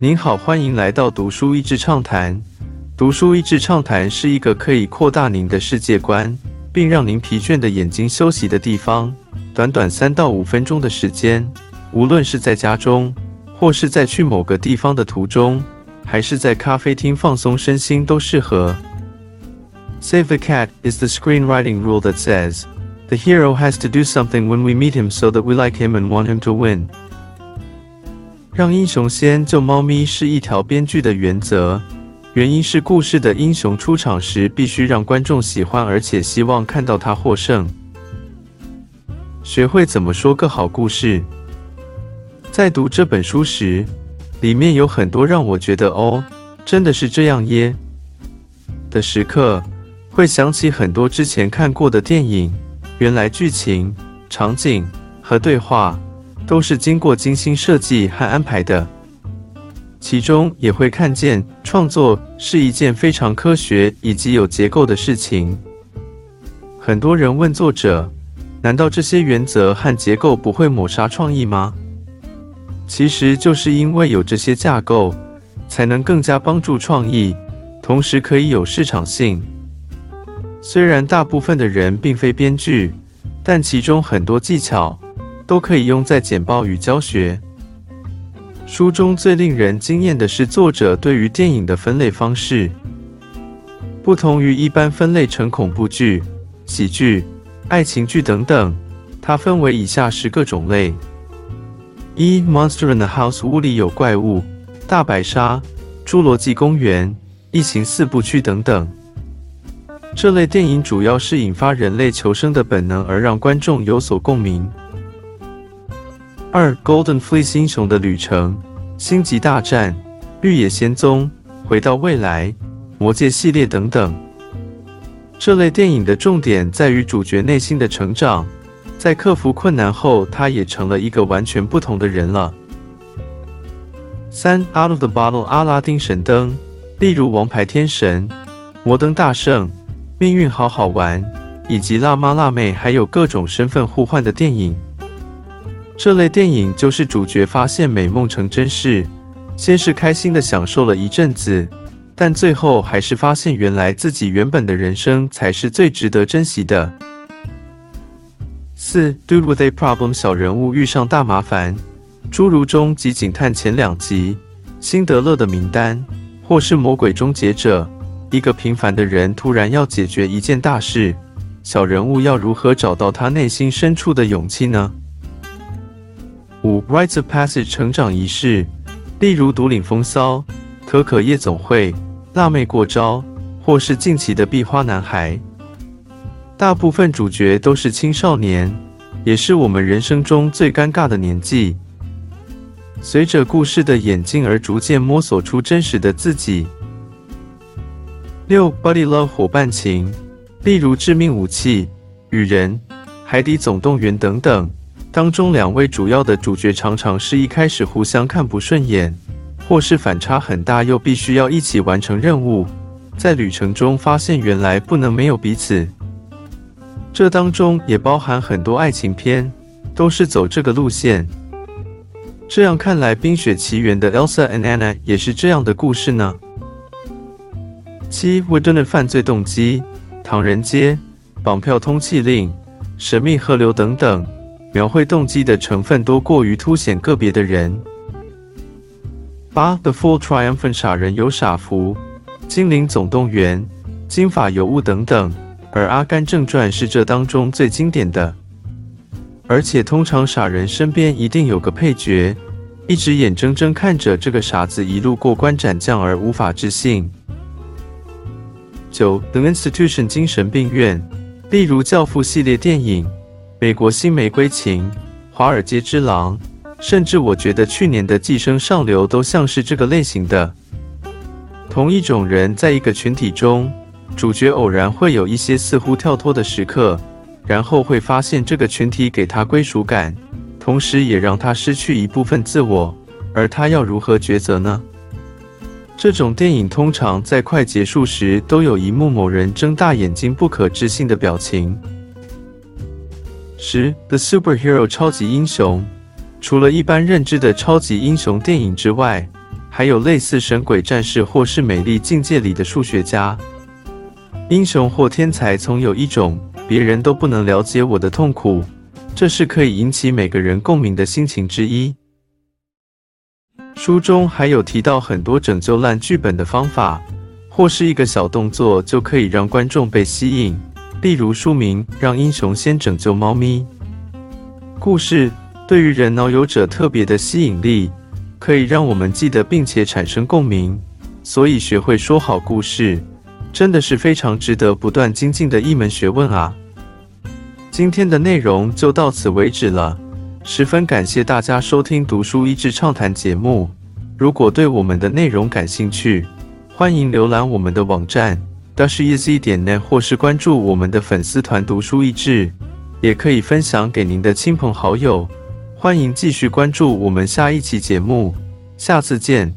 您好，欢迎来到读书益智畅谈。读书益智畅谈是一个可以扩大您的世界观，并让您疲倦的眼睛休息的地方。短短三到五分钟的时间，无论是在家中，或是在去某个地方的途中，还是在咖啡厅放松身心，都适合。Save the cat is the screenwriting rule that says the hero has to do something when we meet him so that we like him and want him to win. 让英雄先救猫咪是一条编剧的原则，原因是故事的英雄出场时必须让观众喜欢，而且希望看到他获胜。学会怎么说个好故事。在读这本书时，里面有很多让我觉得“哦，真的是这样耶”的时刻，会想起很多之前看过的电影，原来剧情、场景和对话。都是经过精心设计和安排的，其中也会看见创作是一件非常科学以及有结构的事情。很多人问作者：“难道这些原则和结构不会抹杀创意吗？”其实就是因为有这些架构，才能更加帮助创意，同时可以有市场性。虽然大部分的人并非编剧，但其中很多技巧。都可以用在简报与教学。书中最令人惊艳的是作者对于电影的分类方式，不同于一般分类成恐怖剧、喜剧、爱情剧等等，它分为以下十个种类：一、Monster in the House，屋里有怪物；大白鲨、侏罗纪公园、异形四部曲等等。这类电影主要是引发人类求生的本能，而让观众有所共鸣。二《Golden Fleece 英雄的旅程》《星际大战》《绿野仙踪》《回到未来》《魔戒》系列等等，这类电影的重点在于主角内心的成长，在克服困难后，他也成了一个完全不同的人了。三《Out of the Bottle》阿拉丁神灯，例如《王牌天神》《摩登大圣》《命运好好玩》，以及辣妈辣妹，还有各种身份互换的电影。这类电影就是主角发现美梦成真事，先是开心的享受了一阵子，但最后还是发现原来自己原本的人生才是最值得珍惜的。四，Dude with a Problem，小人物遇上大麻烦，诸如《终极警探》前两集，《辛德勒的名单》，或是《魔鬼终结者》，一个平凡的人突然要解决一件大事，小人物要如何找到他内心深处的勇气呢？五 rites of passage 成长仪式，例如独领风骚、可可夜总会、辣妹过招，或是近期的壁花男孩。大部分主角都是青少年，也是我们人生中最尴尬的年纪。随着故事的演进而逐渐摸索出真实的自己。六 buddy love 伙伴情，例如致命武器、雨人、海底总动员等等。当中两位主要的主角常常是一开始互相看不顺眼，或是反差很大，又必须要一起完成任务，在旅程中发现原来不能没有彼此。这当中也包含很多爱情片，都是走这个路线。这样看来，《冰雪奇缘》的 Elsa and Anna 也是这样的故事呢。七，Wooden 的犯罪动机，唐人街、绑票通缉令、神秘河流等等。描绘动机的成分多过于凸显个别的人。八，The Full Triumphant 傻人有傻福，精灵总动员、金发尤物等等，而《阿甘正传》是这当中最经典的。而且通常傻人身边一定有个配角，一直眼睁睁看着这个傻子一路过关斩将而无法置信。九，The Institution 精神病院，例如《教父》系列电影。美国新玫瑰情、华尔街之狼，甚至我觉得去年的寄生上流都像是这个类型的。同一种人在一个群体中，主角偶然会有一些似乎跳脱的时刻，然后会发现这个群体给他归属感，同时也让他失去一部分自我，而他要如何抉择呢？这种电影通常在快结束时都有一幕某人睁大眼睛不可置信的表情。十，The Superhero 超级英雄，除了一般认知的超级英雄电影之外，还有类似神鬼战士或是美丽境界里的数学家。英雄或天才总有一种别人都不能了解我的痛苦，这是可以引起每个人共鸣的心情之一。书中还有提到很多拯救烂剧本的方法，或是一个小动作就可以让观众被吸引。例如书名“让英雄先拯救猫咪”，故事对于人脑有着特别的吸引力，可以让我们记得并且产生共鸣。所以学会说好故事，真的是非常值得不断精进的一门学问啊！今天的内容就到此为止了。十分感谢大家收听读书益智畅谈节目。如果对我们的内容感兴趣，欢迎浏览我们的网站到是 easy 点 net，或是关注我们的粉丝团读书益智，也可以分享给您的亲朋好友。欢迎继续关注我们下一期节目，下次见。